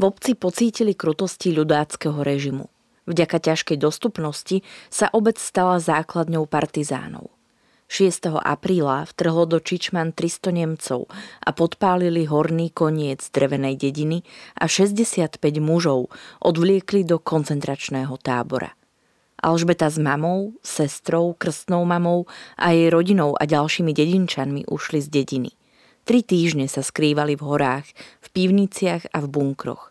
v obci pocítili krutosti ľudáckého režimu. Vďaka ťažkej dostupnosti sa obec stala základňou partizánov. 6. apríla vtrhlo do Čičman 300 Nemcov a podpálili horný koniec drevenej dediny a 65 mužov odvliekli do koncentračného tábora. Alžbeta s mamou, sestrou, krstnou mamou a jej rodinou a ďalšími dedinčanmi ušli z dediny. Tri týždne sa skrývali v horách, v pivniciach a v bunkroch.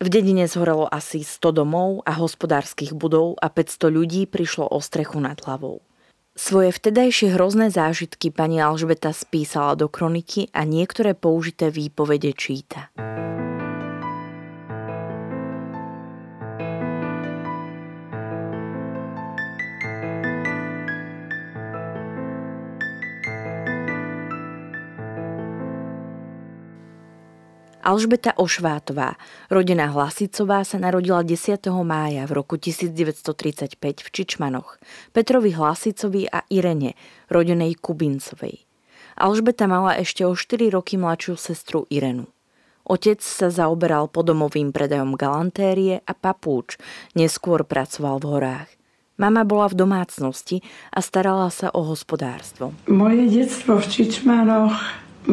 V dedine zhorelo asi 100 domov a hospodárskych budov a 500 ľudí prišlo o strechu nad hlavou. Svoje vtedajšie hrozné zážitky pani Alžbeta spísala do kroniky a niektoré použité výpovede číta. Alžbeta Ošvátová, rodená Hlasicová, sa narodila 10. mája v roku 1935 v Čičmanoch, Petrovi Hlasicovi a Irene, rodenej Kubincovej. Alžbeta mala ešte o 4 roky mladšiu sestru Irenu. Otec sa zaoberal podomovým predajom galantérie a papúč, neskôr pracoval v horách. Mama bola v domácnosti a starala sa o hospodárstvo. Moje detstvo v Čičmanoch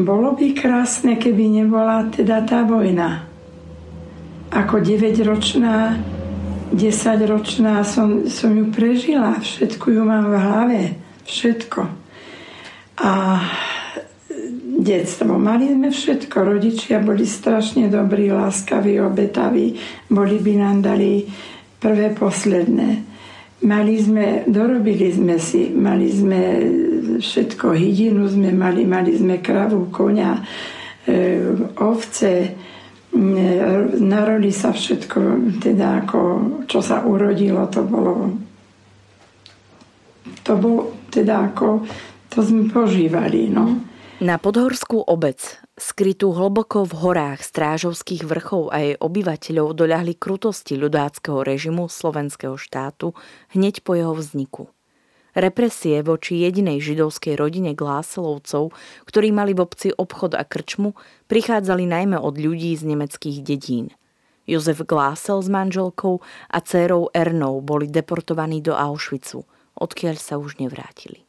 bolo by krásne, keby nebola teda tá vojna. Ako 9-ročná, 10-ročná som, som ju prežila. Všetko ju mám v hlave. Všetko. A detstvo. Mali sme všetko. Rodičia boli strašne dobrí, láskaví, obetaví. Boli by nám dali prvé, posledné. Mali sme, dorobili sme si, mali sme všetko, hydinu sme mali, mali sme kravu, konia, e, ovce, e, naroli sa všetko, teda ako, čo sa urodilo, to bolo, to bolo, teda ako, to sme požívali, no. Na podhorskú obec skrytú hlboko v horách strážovských vrchov a jej obyvateľov doľahli krutosti ľudáckého režimu slovenského štátu hneď po jeho vzniku. Represie voči jedinej židovskej rodine Gláselovcov, ktorí mali v obci obchod a krčmu, prichádzali najmä od ľudí z nemeckých dedín. Jozef Glásel s manželkou a dcérou Ernou boli deportovaní do Auschwitzu, odkiaľ sa už nevrátili.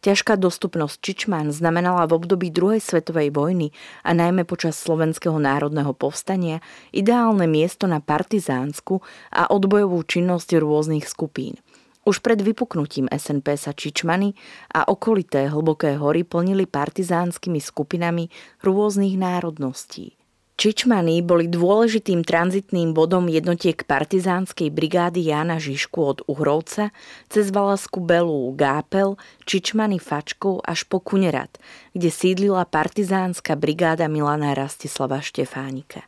Ťažká dostupnosť Čičman znamenala v období druhej svetovej vojny a najmä počas Slovenského národného povstania ideálne miesto na partizánsku a odbojovú činnosť rôznych skupín. Už pred vypuknutím SNP sa Čičmany a okolité hlboké hory plnili partizánskymi skupinami rôznych národností. Čičmany boli dôležitým tranzitným bodom jednotiek partizánskej brigády Jána Žižku od Uhrovca cez Valasku Belú, Gápel, Čičmany Fačkov až po Kunerat, kde sídlila partizánska brigáda Milana Rastislava Štefánika.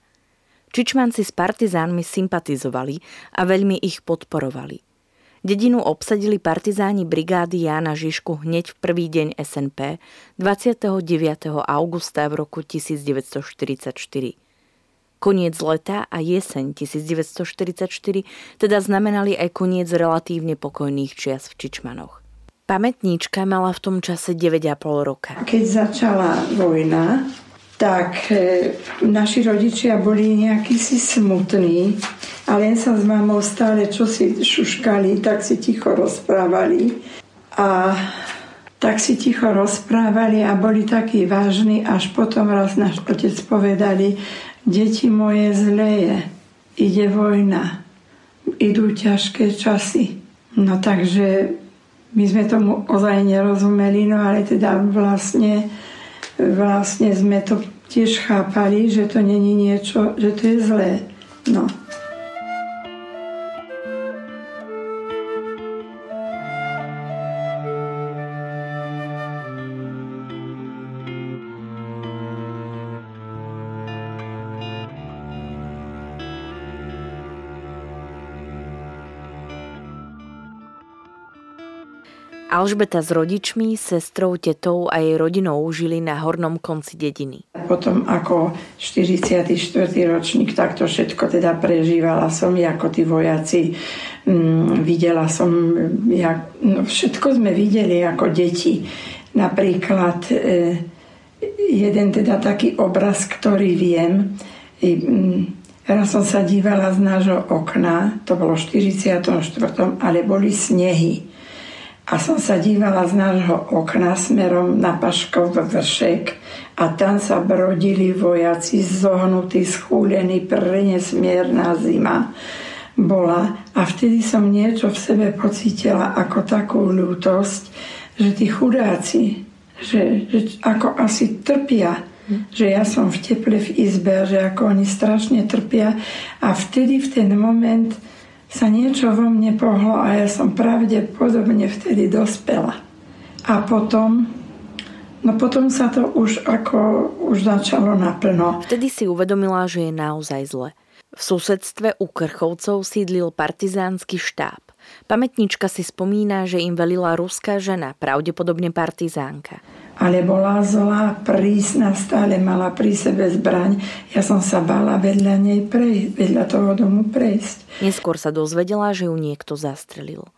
Čičmanci s partizánmi sympatizovali a veľmi ich podporovali. Dedinu obsadili partizáni brigády Jána Žižku hneď v prvý deň SNP 29. augusta v roku 1944. Koniec leta a jeseň 1944 teda znamenali aj koniec relatívne pokojných čias v Čičmanoch. Pamätníčka mala v tom čase 9,5 roka. Keď začala vojna, tak e, naši rodičia boli nejakí si smutní a len sa s mamou stále čo si šuškali, tak si ticho rozprávali. A tak si ticho rozprávali a boli takí vážni, až potom raz náš otec povedali, Deti moje zleje, ide vojna. idú ťažké časy. No takže my sme tomu ozaj nerozumeli, no ale teda vlastne, vlastne sme to tiež chápali, že to není niečo, že to je zlé. No. Alžbeta s rodičmi, sestrou, tetou a jej rodinou žili na hornom konci dediny. Potom ako 44. ročník takto všetko teda prežívala som, ako tí vojaci. Mm, videla som, jak, no všetko sme videli ako deti. Napríklad e, jeden teda taký obraz, ktorý viem. E, raz som sa dívala z nášho okna, to bolo v 44. ale boli snehy a som sa dívala z nášho okna smerom na Paškov vršek a tam sa brodili vojaci zohnutí, schúlení, prenesmierna zima. Bola. A vtedy som niečo v sebe pocítila ako takú ľútosť, že tí chudáci, že, že ako asi trpia, že ja som v teple v izbe, že ako oni strašne trpia. A vtedy v ten moment sa niečo vo mne pohlo a ja som pravdepodobne vtedy dospela. A potom, no potom sa to už ako už začalo naplno. Vtedy si uvedomila, že je naozaj zle. V susedstve u Krchovcov sídlil partizánsky štáb. Pamätnička si spomína, že im velila ruská žena, pravdepodobne partizánka ale bola zlá, prísna, stále mala pri sebe zbraň. Ja som sa bála vedľa nej prejsť, vedľa toho domu prejsť. Neskôr sa dozvedela, že ju niekto zastrelil.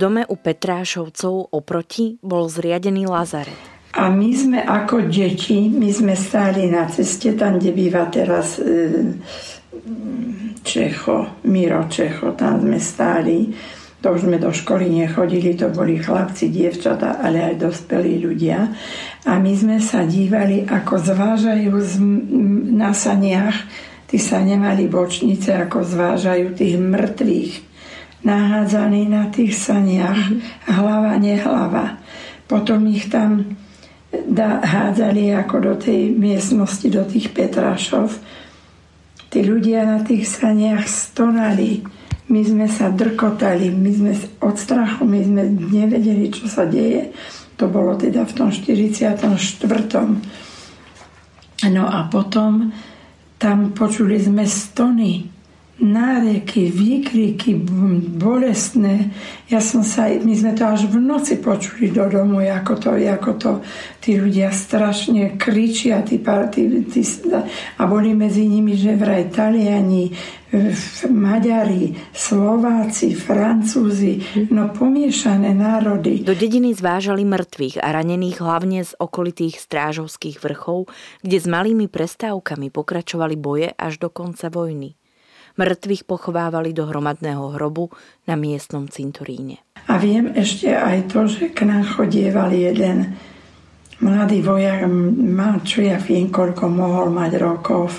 Dome u Petrášovcov oproti bol zriadený Lazaret. A my sme ako deti, my sme stáli na ceste, tam, kde býva teraz e, Čecho, Miro Čecho, tam sme stáli. To už sme do školy nechodili, to boli chlapci, dievčata, ale aj dospelí ľudia. A my sme sa dívali, ako zvážajú z, na saniach, tí sa nemali bočnice, ako zvážajú tých mŕtvych nahádzaní na tých saniach, mm-hmm. hlava, nehlava. Potom ich tam da, hádzali ako do tej miestnosti, do tých Petrašov. Tí ľudia na tých saniach stonali. My sme sa drkotali, my sme od strachu, my sme nevedeli, čo sa deje. To bolo teda v tom 44. No a potom tam počuli sme stony náreky, výkriky bolestné. Ja som sa, my sme to až v noci počuli do domu, ako to, ako to tí ľudia strašne kričia tí, tí, tí, a boli medzi nimi, že vraj Taliani, Maďari, Slováci, Francúzi, no pomiešané národy. Do dediny zvážali mŕtvych a ranených hlavne z okolitých strážovských vrchov, kde s malými prestávkami pokračovali boje až do konca vojny. Mŕtvych pochovávali do hromadného hrobu na miestnom cintoríne. A viem ešte aj to, že k nám chodieval jeden mladý vojak, mal čo ja viem, koľko mohol mať rokov.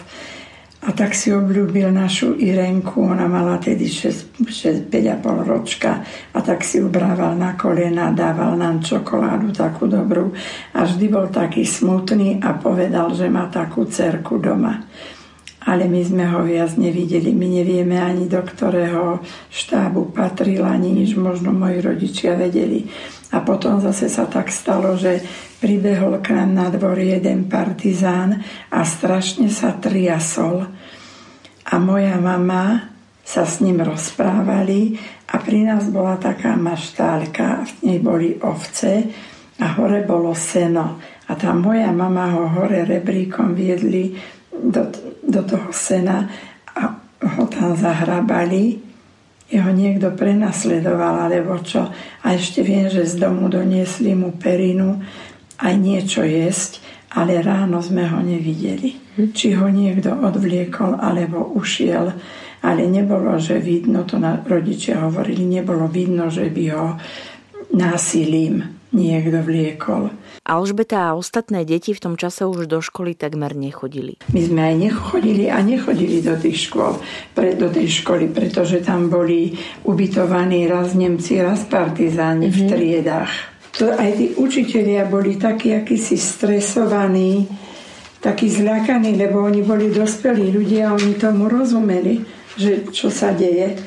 A tak si obľúbil našu Irenku, ona mala tedy 5,5 ročka a tak si ubrával na kolena, dával nám čokoládu takú dobrú a vždy bol taký smutný a povedal, že má takú cerku doma ale my sme ho viac nevideli. My nevieme ani do ktorého štábu patril, ani nič možno moji rodičia vedeli. A potom zase sa tak stalo, že pribehol k nám na dvor jeden partizán a strašne sa triasol. A moja mama sa s ním rozprávali a pri nás bola taká maštálka, v nej boli ovce a hore bolo seno. A tá moja mama ho hore rebríkom viedli do, do toho sena a ho tam zahrabali. Jeho niekto prenasledoval, alebo čo. A ešte viem, že z domu doniesli mu perinu aj niečo jesť, ale ráno sme ho nevideli. Hm. Či ho niekto odvliekol, alebo ušiel, ale nebolo, že vidno, to na rodičia hovorili, nebolo vidno, že by ho násilím niekto vliekol. Alžbeta a ostatné deti v tom čase už do školy takmer nechodili. My sme aj nechodili a nechodili do tých škôl, pre, do tej školy, pretože tam boli ubytovaní raz Nemci, raz partizáni mm-hmm. v mhm. triedách. To aj tí učitelia boli takí akýsi stresovaní, takí zľakaní, lebo oni boli dospelí ľudia a oni tomu rozumeli, že čo sa deje.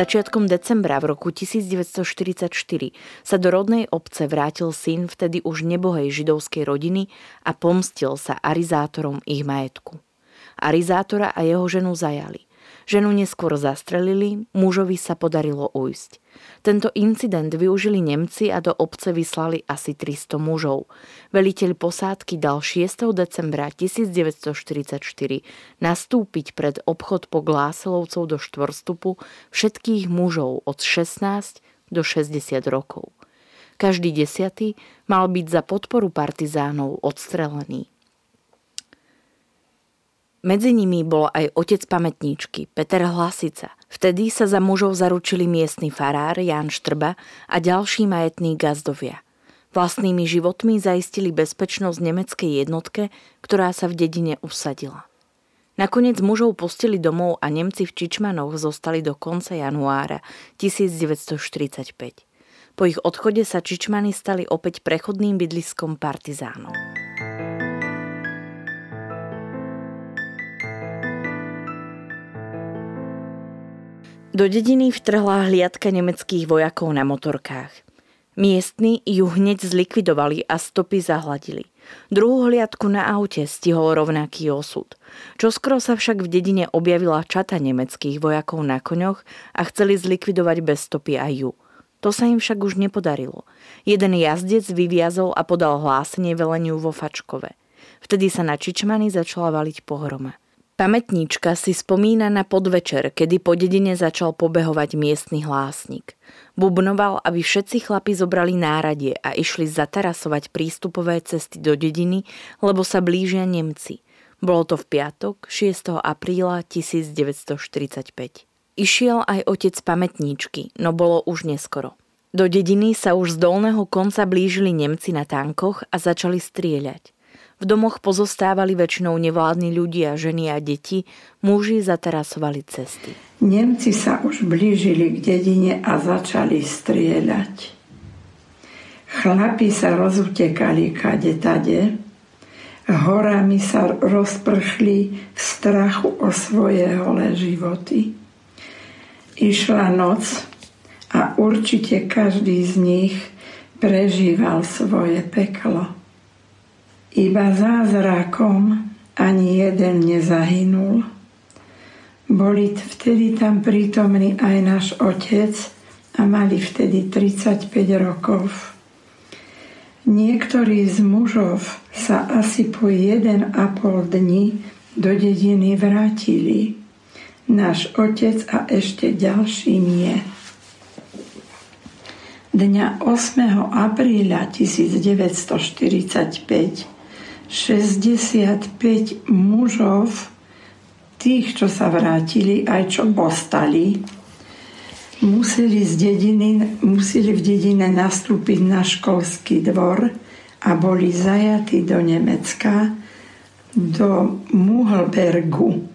Začiatkom decembra v roku 1944 sa do rodnej obce vrátil syn vtedy už nebohej židovskej rodiny a pomstil sa arizátorom ich majetku. Arizátora a jeho ženu zajali. Ženu neskôr zastrelili, mužovi sa podarilo ujsť. Tento incident využili Nemci a do obce vyslali asi 300 mužov. Veliteľ posádky dal 6. decembra 1944 nastúpiť pred obchod po Gláselovcov do štvorstupu všetkých mužov od 16 do 60 rokov. Každý desiatý mal byť za podporu partizánov odstrelený. Medzi nimi bol aj otec pamätníčky, Peter Hlasica. Vtedy sa za mužov zaručili miestny farár Jan Štrba a ďalší majetní gazdovia. Vlastnými životmi zaistili bezpečnosť nemeckej jednotke, ktorá sa v dedine usadila. Nakoniec mužov pustili domov a Nemci v Čičmanoch zostali do konca januára 1945. Po ich odchode sa Čičmany stali opäť prechodným bydliskom partizánov. Do dediny vtrhla hliadka nemeckých vojakov na motorkách. Miestni ju hneď zlikvidovali a stopy zahladili. Druhú hliadku na aute stihol rovnaký osud. Čoskoro sa však v dedine objavila čata nemeckých vojakov na koňoch a chceli zlikvidovať bez stopy aj ju. To sa im však už nepodarilo. Jeden jazdec vyviazol a podal hlásenie veleniu vo Fačkove. Vtedy sa na Čičmany začala valiť pohroma. Pamätníčka si spomína na podvečer, kedy po dedine začal pobehovať miestny hlásnik. Bubnoval, aby všetci chlapi zobrali náradie a išli zatarasovať prístupové cesty do dediny, lebo sa blížia Nemci. Bolo to v piatok, 6. apríla 1945. Išiel aj otec pamätníčky, no bolo už neskoro. Do dediny sa už z dolného konca blížili Nemci na tankoch a začali strieľať. V domoch pozostávali väčšinou nevládni ľudia, ženy a deti, muži zaterasovali cesty. Nemci sa už blížili k dedine a začali strieľať. Chlapi sa rozutekali kade tade, horami sa rozprchli v strachu o svoje holé životy. Išla noc a určite každý z nich prežíval svoje peklo. Iba zázrakom ani jeden nezahynul. Boli vtedy tam prítomní aj náš otec a mali vtedy 35 rokov. Niektorí z mužov sa asi po jeden a pol dni do dediny vrátili. Náš otec a ešte ďalší nie. Dňa 8. apríla 1945 65 mužov, tých, čo sa vrátili, aj čo ostali, museli, z dediny, museli v dedine nastúpiť na školský dvor a boli zajatí do Nemecka, do Muhlbergu.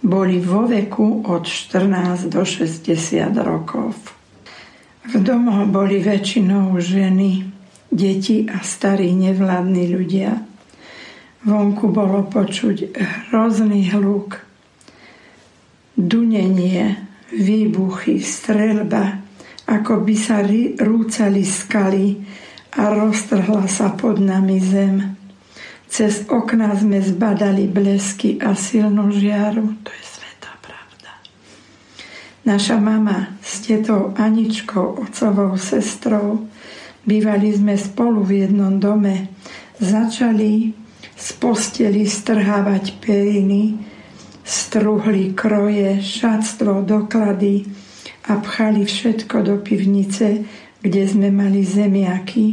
Boli vo veku od 14 do 60 rokov. V domoch boli väčšinou ženy, deti a starí nevládni ľudia. Vonku bolo počuť hrozný hluk, dunenie, výbuchy, strelba, ako by sa rúcali skaly a roztrhla sa pod nami zem. Cez okná sme zbadali blesky a silnú žiaru. To je sveta pravda. Naša mama s tetou Aničkou, otcovou sestrou, bývali sme spolu v jednom dome. Začali z posteli strhávať periny, struhli kroje, šatstvo, doklady a pchali všetko do pivnice, kde sme mali zemiaky.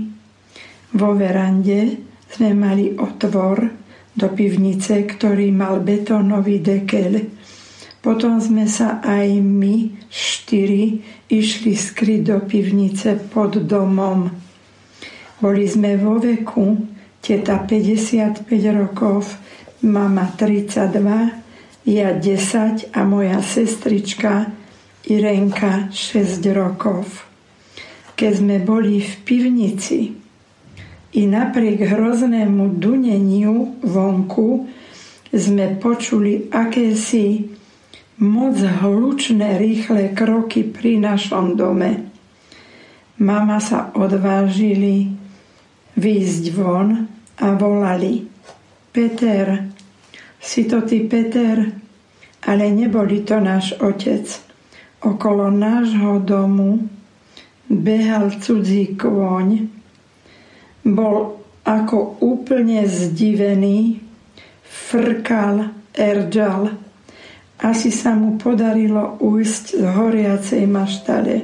Vo verande sme mali otvor do pivnice, ktorý mal betónový dekel. Potom sme sa aj my štyri išli skryť do pivnice pod domom. Boli sme vo veku, teta 55 rokov, mama 32, ja 10 a moja sestrička Irenka 6 rokov. Keď sme boli v pivnici i napriek hroznému duneniu vonku sme počuli akési moc hlučné rýchle kroky pri našom dome. Mama sa odvážili výjsť von a volali Peter, si to ty Peter? Ale neboli to náš otec. Okolo nášho domu behal cudzí kôň. Bol ako úplne zdivený, frkal, erdžal. Asi sa mu podarilo ujsť z horiacej maštale.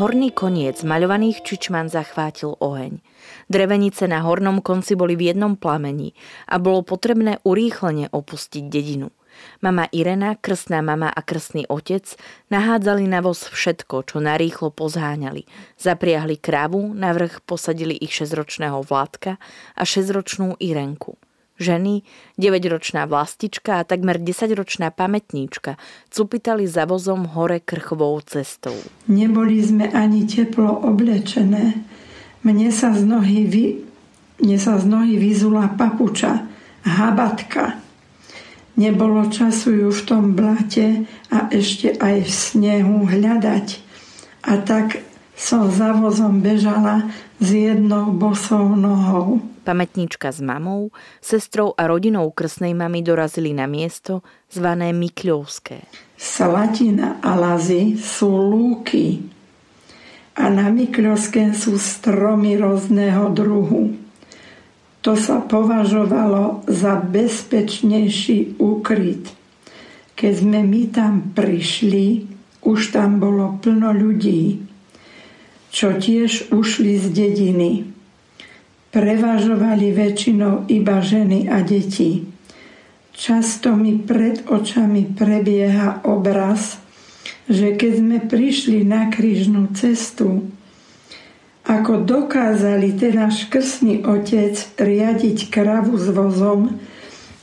Horný koniec maľovaných čičman zachvátil oheň. Drevenice na hornom konci boli v jednom plamení a bolo potrebné urýchlene opustiť dedinu. Mama Irena, krstná mama a krstný otec nahádzali na voz všetko, čo narýchlo pozháňali. Zapriahli krávu, navrh posadili ich šesťročného Vládka a šesťročnú Irenku ženy, 9-ročná vlastička a takmer 10-ročná pamätníčka cupitali za vozom hore krchovou cestou. Neboli sme ani teplo oblečené. Mne sa z nohy, vy... Mne sa z nohy vyzula papuča, habatka. Nebolo času ju v tom blate a ešte aj v snehu hľadať. A tak som za vozom bežala s jednou bosou nohou. Pamätníčka s mamou, sestrou a rodinou krsnej mamy dorazili na miesto zvané Mikľovské. Slatina a lazy sú lúky a na Mikľovské sú stromy rôzneho druhu. To sa považovalo za bezpečnejší úkryt. Keď sme my tam prišli, už tam bolo plno ľudí, čo tiež ušli z dediny prevažovali väčšinou iba ženy a deti. Často mi pred očami prebieha obraz, že keď sme prišli na krížnú cestu, ako dokázali ten náš krstný otec riadiť kravu s vozom,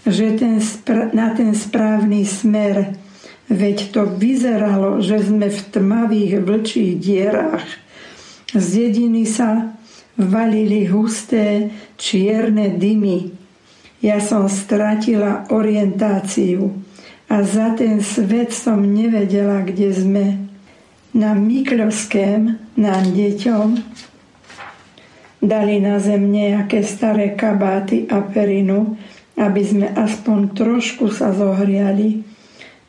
že ten spr- na ten správny smer, veď to vyzeralo, že sme v tmavých vlčích dierách. Z dediny sa valili husté čierne dymy. Ja som stratila orientáciu a za ten svet som nevedela, kde sme. Na Mikľovském nám deťom dali na zem nejaké staré kabáty a perinu, aby sme aspoň trošku sa zohriali.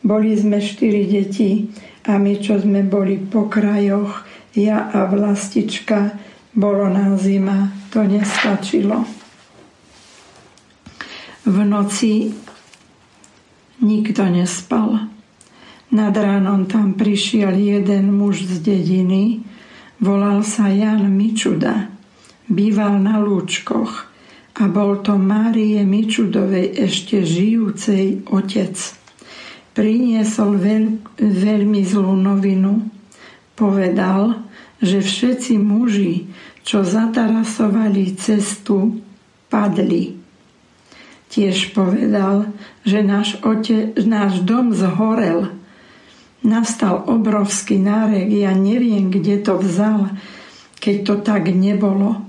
Boli sme štyri deti a my, čo sme boli po krajoch, ja a vlastička, bolo nám zima, to nestačilo. V noci nikto nespal. Nad ránom tam prišiel jeden muž z dediny, volal sa Jan Mičuda. Býval na Lúčkoch a bol to Márie Mičudovej ešte žijúcej otec. Priniesol veľ, veľmi zlú novinu. Povedal, že všetci muži, čo zatarasovali cestu, padli. Tiež povedal, že náš, ote, náš dom zhorel. Nastal obrovský nárek, ja neviem, kde to vzal, keď to tak nebolo.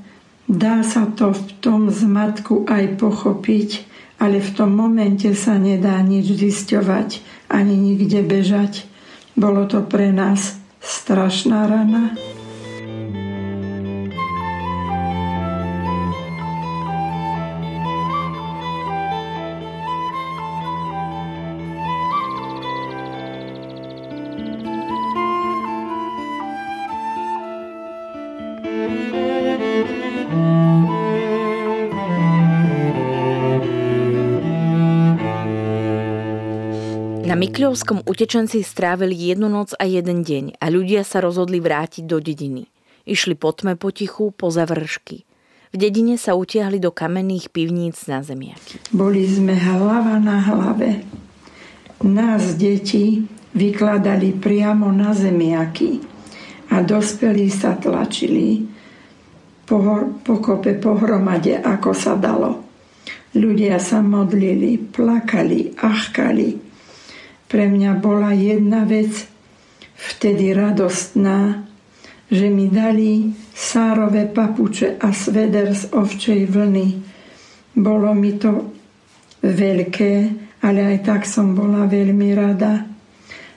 Dá sa to v tom zmatku aj pochopiť, ale v tom momente sa nedá nič zisťovať, ani nikde bežať. Bolo to pre nás strašná rana. Mikľovskom utečenci strávili jednu noc a jeden deň a ľudia sa rozhodli vrátiť do dediny. Išli po tme potichu, po završky. V dedine sa utiahli do kamenných pivníc na zemiaky. Boli sme hlava na hlave. Nás deti vykladali priamo na zemiaky a dospelí sa tlačili pokope pohromade, ako sa dalo. Ľudia sa modlili, plakali, achkali. Pre mňa bola jedna vec vtedy radostná, že mi dali sárové papuče a sveder z ovčej vlny. Bolo mi to veľké, ale aj tak som bola veľmi rada.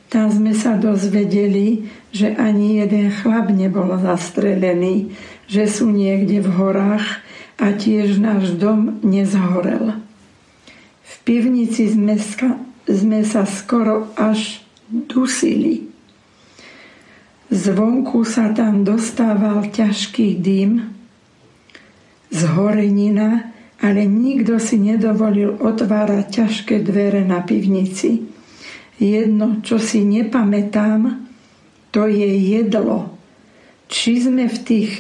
Tam sme sa dozvedeli, že ani jeden chlap nebol zastrelený, že sú niekde v horách a tiež náš dom nezhorel. V pivnici sme, ska, sme sa skoro až dusili. Zvonku sa tam dostával ťažký dym z horenina, ale nikto si nedovolil otvárať ťažké dvere na pivnici. Jedno, čo si nepamätám, to je jedlo. Či sme v tých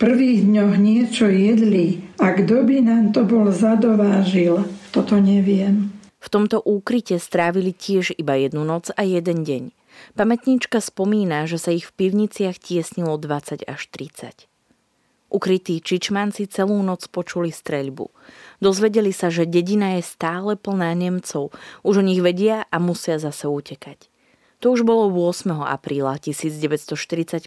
prvých dňoch niečo jedli a kto by nám to bol zadovážil, toto neviem. V tomto úkryte strávili tiež iba jednu noc a jeden deň. Pamätníčka spomína, že sa ich v pivniciach tiesnilo 20 až 30. Ukrytí čičmanci celú noc počuli streľbu. Dozvedeli sa, že dedina je stále plná Nemcov. Už o nich vedia a musia zase utekať. To už bolo 8. apríla 1945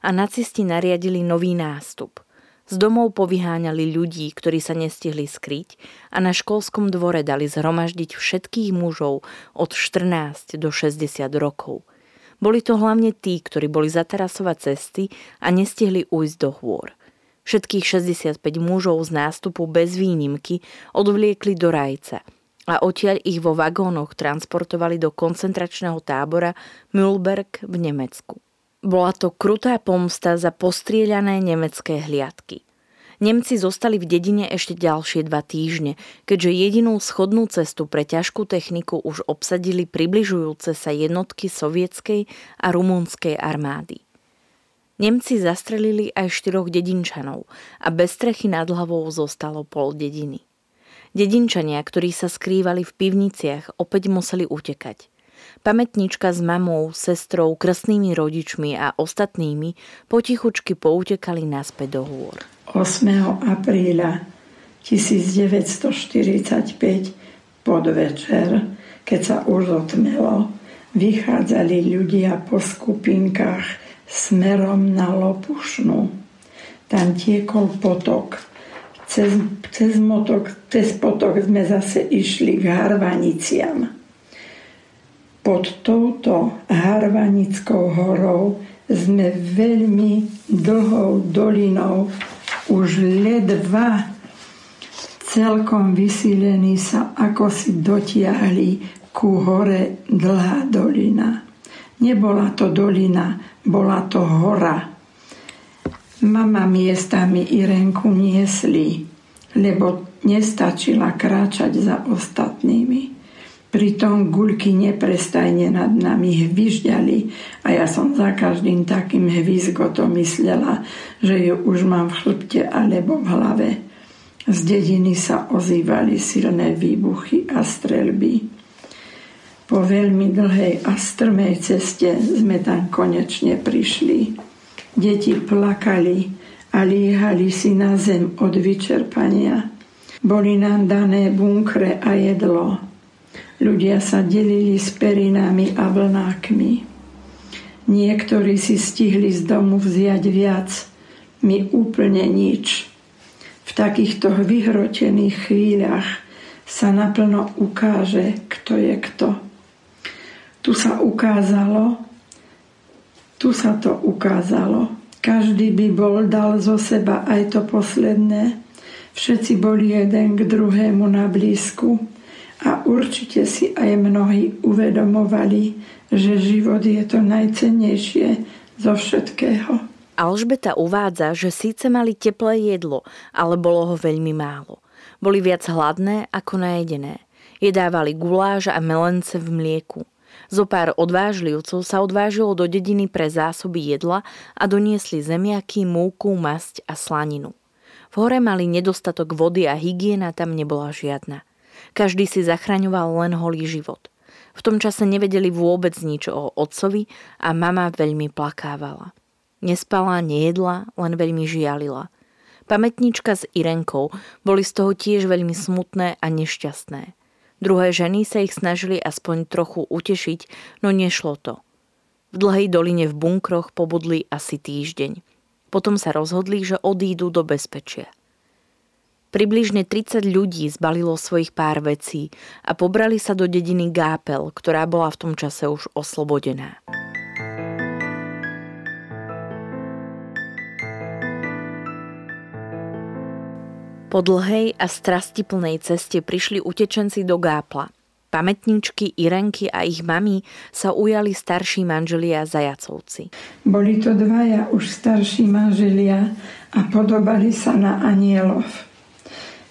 a nacisti nariadili nový nástup. Z domov povyháňali ľudí, ktorí sa nestihli skryť a na školskom dvore dali zhromaždiť všetkých mužov od 14 do 60 rokov. Boli to hlavne tí, ktorí boli zatarasovať cesty a nestihli ujsť do hôr. Všetkých 65 mužov z nástupu bez výnimky odvliekli do Rajca a odtiaľ ich vo vagónoch transportovali do koncentračného tábora Mühlberg v Nemecku. Bola to krutá pomsta za postrieľané nemecké hliadky. Nemci zostali v dedine ešte ďalšie dva týždne, keďže jedinú schodnú cestu pre ťažkú techniku už obsadili približujúce sa jednotky sovietskej a rumunskej armády. Nemci zastrelili aj štyroch dedinčanov a bez strechy nad hlavou zostalo pol dediny. Dedinčania, ktorí sa skrývali v pivniciach, opäť museli utekať. Pamätnička s mamou, sestrou, krstnými rodičmi a ostatnými potichučky poutekali naspäť do hôr. 8. apríla 1945 podvečer, keď sa už otmelo, vychádzali ľudia po skupinkách smerom na Lopušnu. Tam tiekol potok. Cez, cez, motok, cez potok sme zase išli k Harvaniciam. Pod touto Harvanickou horou sme veľmi dlhou dolinou už ledva celkom vysílení sa ako si dotiahli ku hore dlhá dolina. Nebola to dolina, bola to hora. Mama miestami Irenku niesli, lebo nestačila kráčať za ostatnými. Pritom guľky neprestajne nad nami hvyžďali a ja som za každým takým hvízgotom myslela, že ju už mám v chrbte alebo v hlave. Z dediny sa ozývali silné výbuchy a strelby. Po veľmi dlhej a strmej ceste sme tam konečne prišli. Deti plakali a líhali si na zem od vyčerpania. Boli nám dané bunkre a jedlo. Ľudia sa delili s perinami a vlnákmi. Niektorí si stihli z domu vziať viac, my úplne nič. V takýchto vyhrotených chvíľach sa naplno ukáže, kto je kto. Tu sa ukázalo, tu sa to ukázalo. Každý by bol dal zo seba aj to posledné. Všetci boli jeden k druhému na blízku a určite si aj mnohí uvedomovali, že život je to najcennejšie zo všetkého. Alžbeta uvádza, že síce mali teplé jedlo, ale bolo ho veľmi málo. Boli viac hladné ako najedené. Jedávali guláš a melence v mlieku. Zopár odvážlivcov sa odvážilo do dediny pre zásoby jedla a doniesli zemiaky, múku, masť a slaninu. V hore mali nedostatok vody a hygiena tam nebola žiadna. Každý si zachraňoval len holý život. V tom čase nevedeli vôbec nič o otcovi a mama veľmi plakávala. Nespala, nejedla, len veľmi žialila. Pamätnička s Irenkou boli z toho tiež veľmi smutné a nešťastné. Druhé ženy sa ich snažili aspoň trochu utešiť, no nešlo to. V dlhej doline v bunkroch pobudli asi týždeň. Potom sa rozhodli, že odídu do bezpečia. Približne 30 ľudí zbalilo svojich pár vecí a pobrali sa do dediny Gápel, ktorá bola v tom čase už oslobodená. Po dlhej a strastiplnej ceste prišli utečenci do Gápla. Pamätničky Irenky a ich mami sa ujali starší manželia Zajacovci. Boli to dvaja už starší manželia a podobali sa na anielov.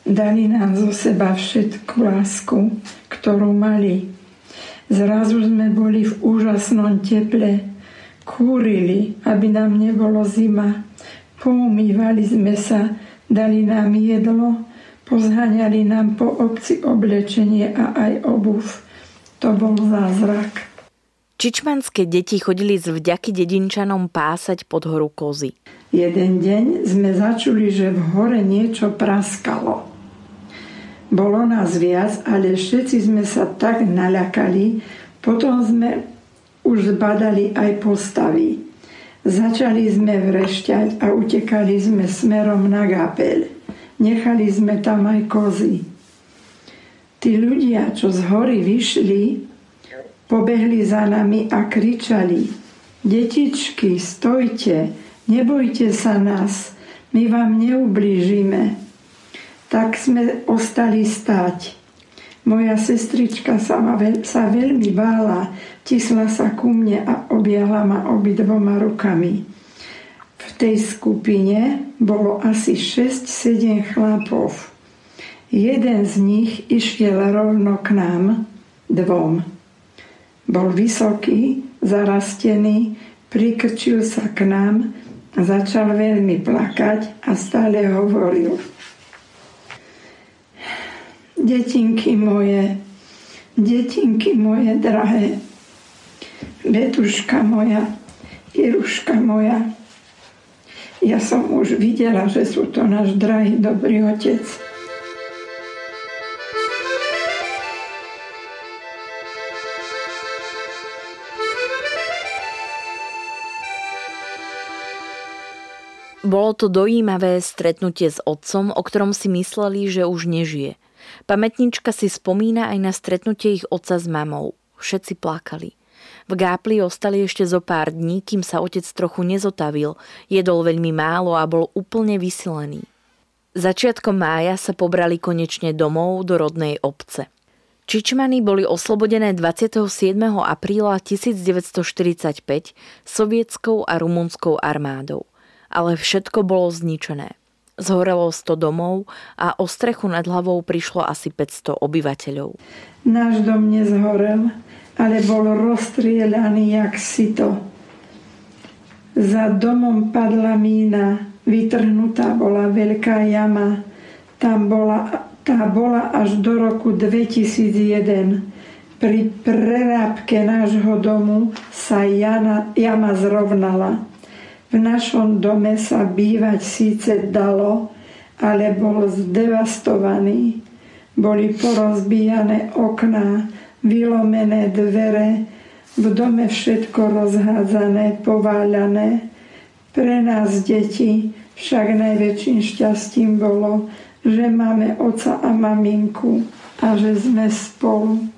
Dali nám zo seba všetku lásku, ktorú mali. Zrazu sme boli v úžasnom teple, kúrili, aby nám nebolo zima, poumývali sme sa, Dali nám jedlo, pozhaňali nám po obci oblečenie a aj obuv. To bol zázrak. Čičmanské deti chodili z vďaky dedinčanom pásať pod horu kozy. Jeden deň sme začuli, že v hore niečo praskalo. Bolo nás viac, ale všetci sme sa tak naľakali, potom sme už zbadali aj postavy. Začali sme vrešťať a utekali sme smerom na Gapel. Nechali sme tam aj kozy. Tí ľudia, čo z hory vyšli, pobehli za nami a kričali Detičky, stojte, nebojte sa nás, my vám neublížime. Tak sme ostali stať. Moja sestrička sa, ma veľ, sa veľmi bála, tisla sa ku mne a objala ma obidvoma rukami. V tej skupine bolo asi 6-7 chlapov. Jeden z nich išiel rovno k nám, dvom. Bol vysoký, zarastený, prikrčil sa k nám, začal veľmi plakať a stále hovoril – detinky moje, detinky moje drahé, Betuška moja, Iruška moja. Ja som už videla, že sú to náš drahý dobrý otec. Bolo to dojímavé stretnutie s otcom, o ktorom si mysleli, že už nežije – Pamätnička si spomína aj na stretnutie ich otca s mamou. Všetci plakali. V Gápli ostali ešte zo pár dní, kým sa otec trochu nezotavil, jedol veľmi málo a bol úplne vysilený. Začiatkom mája sa pobrali konečne domov do rodnej obce. Čičmany boli oslobodené 27. apríla 1945 sovietskou a rumunskou armádou. Ale všetko bolo zničené. Zhorelo 100 domov a o strechu nad hlavou prišlo asi 500 obyvateľov. Náš dom nezhorel, ale bol rozstrieľaný jak sito. Za domom padla mína, vytrhnutá bola veľká jama. Tam bola, tá bola až do roku 2001. Pri prerábke nášho domu sa jana, jama zrovnala. V našom dome sa bývať síce dalo, ale bol zdevastovaný. Boli porozbíjane okná, vylomené dvere, v dome všetko rozhádzané, pováľané. Pre nás deti však najväčším šťastím bolo, že máme oca a maminku a že sme spolu.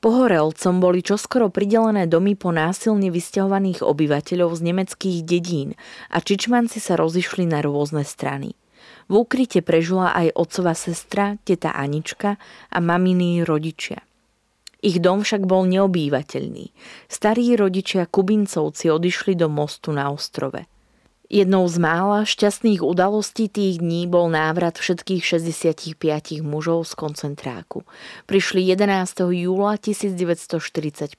Pohorelcom boli čoskoro pridelené domy po násilne vysťahovaných obyvateľov z nemeckých dedín a Čičmanci sa rozišli na rôzne strany. V úkryte prežila aj otcova sestra, teta Anička a maminy rodičia. Ich dom však bol neobývateľný. Starí rodičia Kubincovci odišli do mostu na ostrove. Jednou z mála šťastných udalostí tých dní bol návrat všetkých 65 mužov z koncentráku. Prišli 11. júla 1945.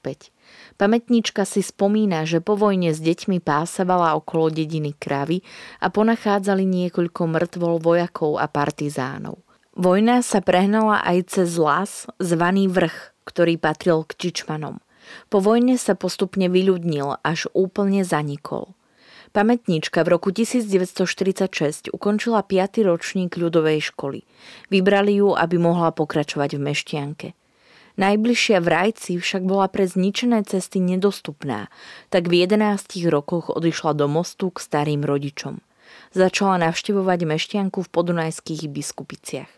Pamätníčka si spomína, že po vojne s deťmi pásavala okolo dediny kravy a ponachádzali niekoľko mŕtvol vojakov a partizánov. Vojna sa prehnala aj cez las zvaný vrch, ktorý patril k Čičmanom. Po vojne sa postupne vyľudnil, až úplne zanikol. Pamätníčka v roku 1946 ukončila 5. ročník ľudovej školy. Vybrali ju, aby mohla pokračovať v Mešťanke. Najbližšia v Rajci však bola pre zničené cesty nedostupná, tak v 11 rokoch odišla do mostu k starým rodičom. Začala navštevovať Mešťanku v podunajských biskupiciach.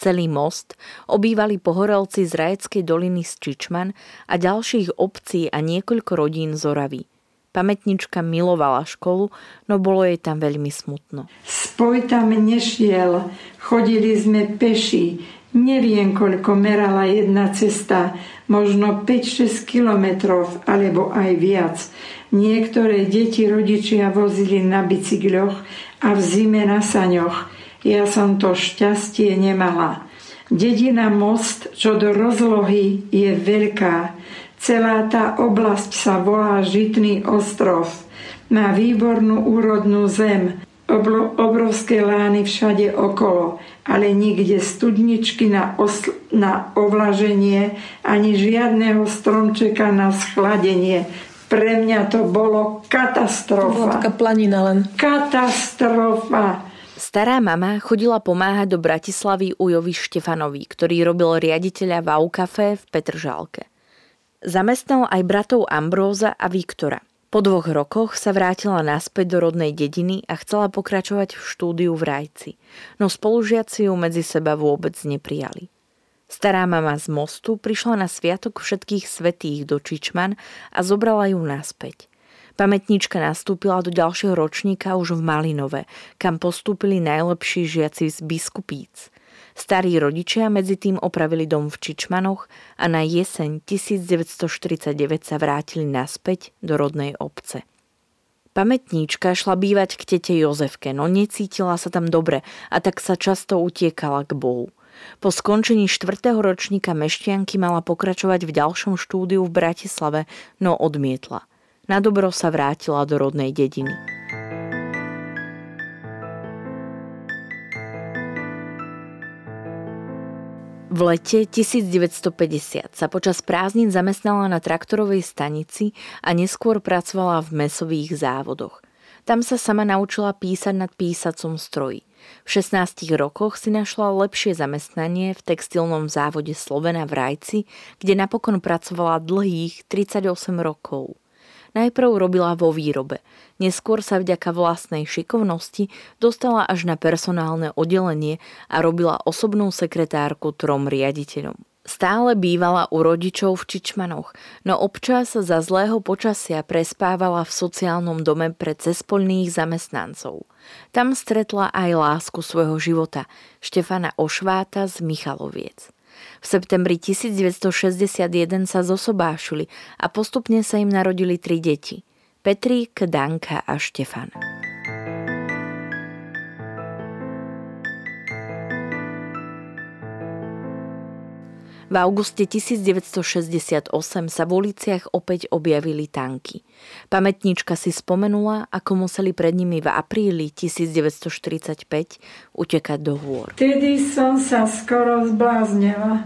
Celý most obývali pohorelci z Rajeckej doliny z Čičman a ďalších obcí a niekoľko rodín z Oravy – Pamätnička milovala školu, no bolo jej tam veľmi smutno. Spoj tam nešiel, chodili sme peši. Neviem, koľko merala jedna cesta, možno 5-6 kilometrov, alebo aj viac. Niektoré deti rodičia vozili na bicykloch a v zime na saňoch. Ja som to šťastie nemala. Dedina Most, čo do rozlohy, je veľká. Celá tá oblasť sa volá Žitný ostrov. Má výbornú úrodnú zem, obrovské lány všade okolo, ale nikde studničky na, osl- na ovlaženie ani žiadneho stromčeka na schladenie. Pre mňa to bolo katastrofa. To bola taká planina len. Katastrofa. Stará mama chodila pomáhať do Bratislavy Ujovi Štefanovi, ktorý robil riaditeľa v Aukafe v Petržálke. Zamestnal aj bratov Ambróza a Viktora. Po dvoch rokoch sa vrátila naspäť do rodnej dediny a chcela pokračovať v štúdiu v Rajci, no spolužiaci ju medzi seba vôbec neprijali. Stará mama z mostu prišla na sviatok všetkých svetých do Čičman a zobrala ju naspäť. Pamätníčka nastúpila do ďalšieho ročníka už v Malinove, kam postúpili najlepší žiaci z biskupíc. Starí rodičia medzi tým opravili dom v Čičmanoch a na jeseň 1949 sa vrátili naspäť do rodnej obce. Pamätníčka šla bývať k tete Jozefke, no necítila sa tam dobre a tak sa často utiekala k Bohu. Po skončení štvrtého ročníka Mešťanky mala pokračovať v ďalšom štúdiu v Bratislave, no odmietla. Na dobro sa vrátila do rodnej dediny. V lete 1950 sa počas prázdnin zamestnala na traktorovej stanici a neskôr pracovala v mesových závodoch. Tam sa sama naučila písať nad písacom stroji. V 16 rokoch si našla lepšie zamestnanie v textilnom závode Slovena v Rajci, kde napokon pracovala dlhých 38 rokov. Najprv robila vo výrobe, neskôr sa vďaka vlastnej šikovnosti dostala až na personálne oddelenie a robila osobnú sekretárku trom riaditeľom. Stále bývala u rodičov v Čičmanoch, no občas za zlého počasia prespávala v sociálnom dome pre cespoľných zamestnancov. Tam stretla aj lásku svojho života, Štefana Ošváta z Michaloviec. V septembri 1961 sa zosobášili a postupne sa im narodili tri deti. Petrík, Danka a Štefan. V auguste 1968 sa v uliciach opäť objavili tanky. Pamätníčka si spomenula, ako museli pred nimi v apríli 1945 utekať do hôr. Vtedy som sa skoro zbláznila,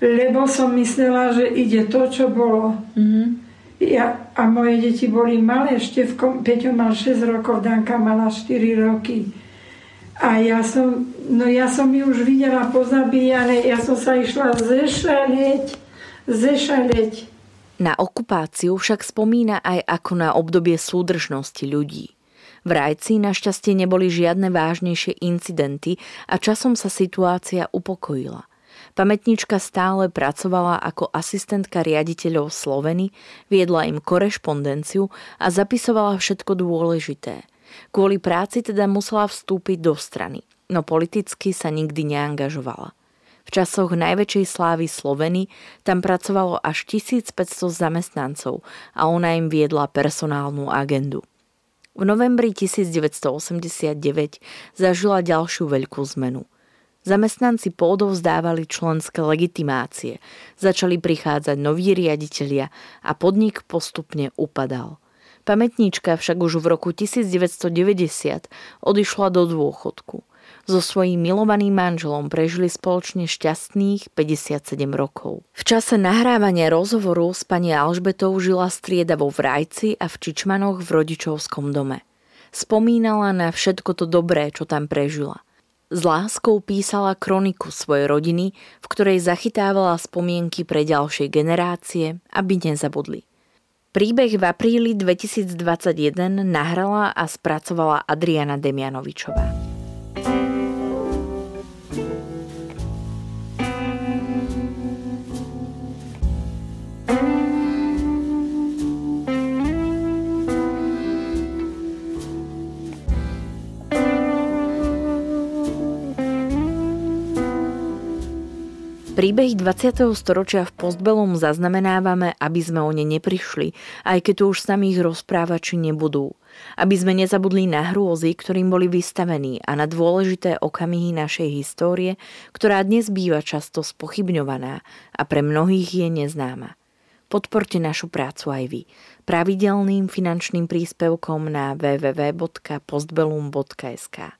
lebo som myslela, že ide to, čo bolo. Mm-hmm. Ja, a moje deti boli malé, ešte v Peťo mal 6 rokov, Danka mala 4 roky. A ja som, no ja som ju už videla pozabíjane, ja som sa išla zešaleť, zešaleť. Na okupáciu však spomína aj ako na obdobie súdržnosti ľudí. V Rajci našťastie neboli žiadne vážnejšie incidenty a časom sa situácia upokojila. Pamätnička stále pracovala ako asistentka riaditeľov Sloveny, viedla im korešpondenciu a zapisovala všetko dôležité. Kvôli práci teda musela vstúpiť do strany, no politicky sa nikdy neangažovala. V časoch najväčšej slávy Sloveny tam pracovalo až 1500 zamestnancov a ona im viedla personálnu agendu. V novembri 1989 zažila ďalšiu veľkú zmenu. Zamestnanci pôdov zdávali členské legitimácie, začali prichádzať noví riaditeľia a podnik postupne upadal. Pamätníčka však už v roku 1990 odišla do dôchodku. So svojím milovaným manželom prežili spoločne šťastných 57 rokov. V čase nahrávania rozhovoru s pani Alžbetou žila striedavo v Rajci a v Čičmanoch v rodičovskom dome. Spomínala na všetko to dobré, čo tam prežila – s láskou písala kroniku svojej rodiny, v ktorej zachytávala spomienky pre ďalšie generácie, aby nezabudli. Príbeh v apríli 2021 nahrala a spracovala Adriana Demianovičová. Príbehy 20. storočia v Postbelum zaznamenávame, aby sme o ne neprišli, aj keď tu už samých rozprávači nebudú. Aby sme nezabudli na hrôzy, ktorým boli vystavení a na dôležité okamihy našej histórie, ktorá dnes býva často spochybňovaná a pre mnohých je neznáma. Podporte našu prácu aj vy pravidelným finančným príspevkom na www.postbelum.sk.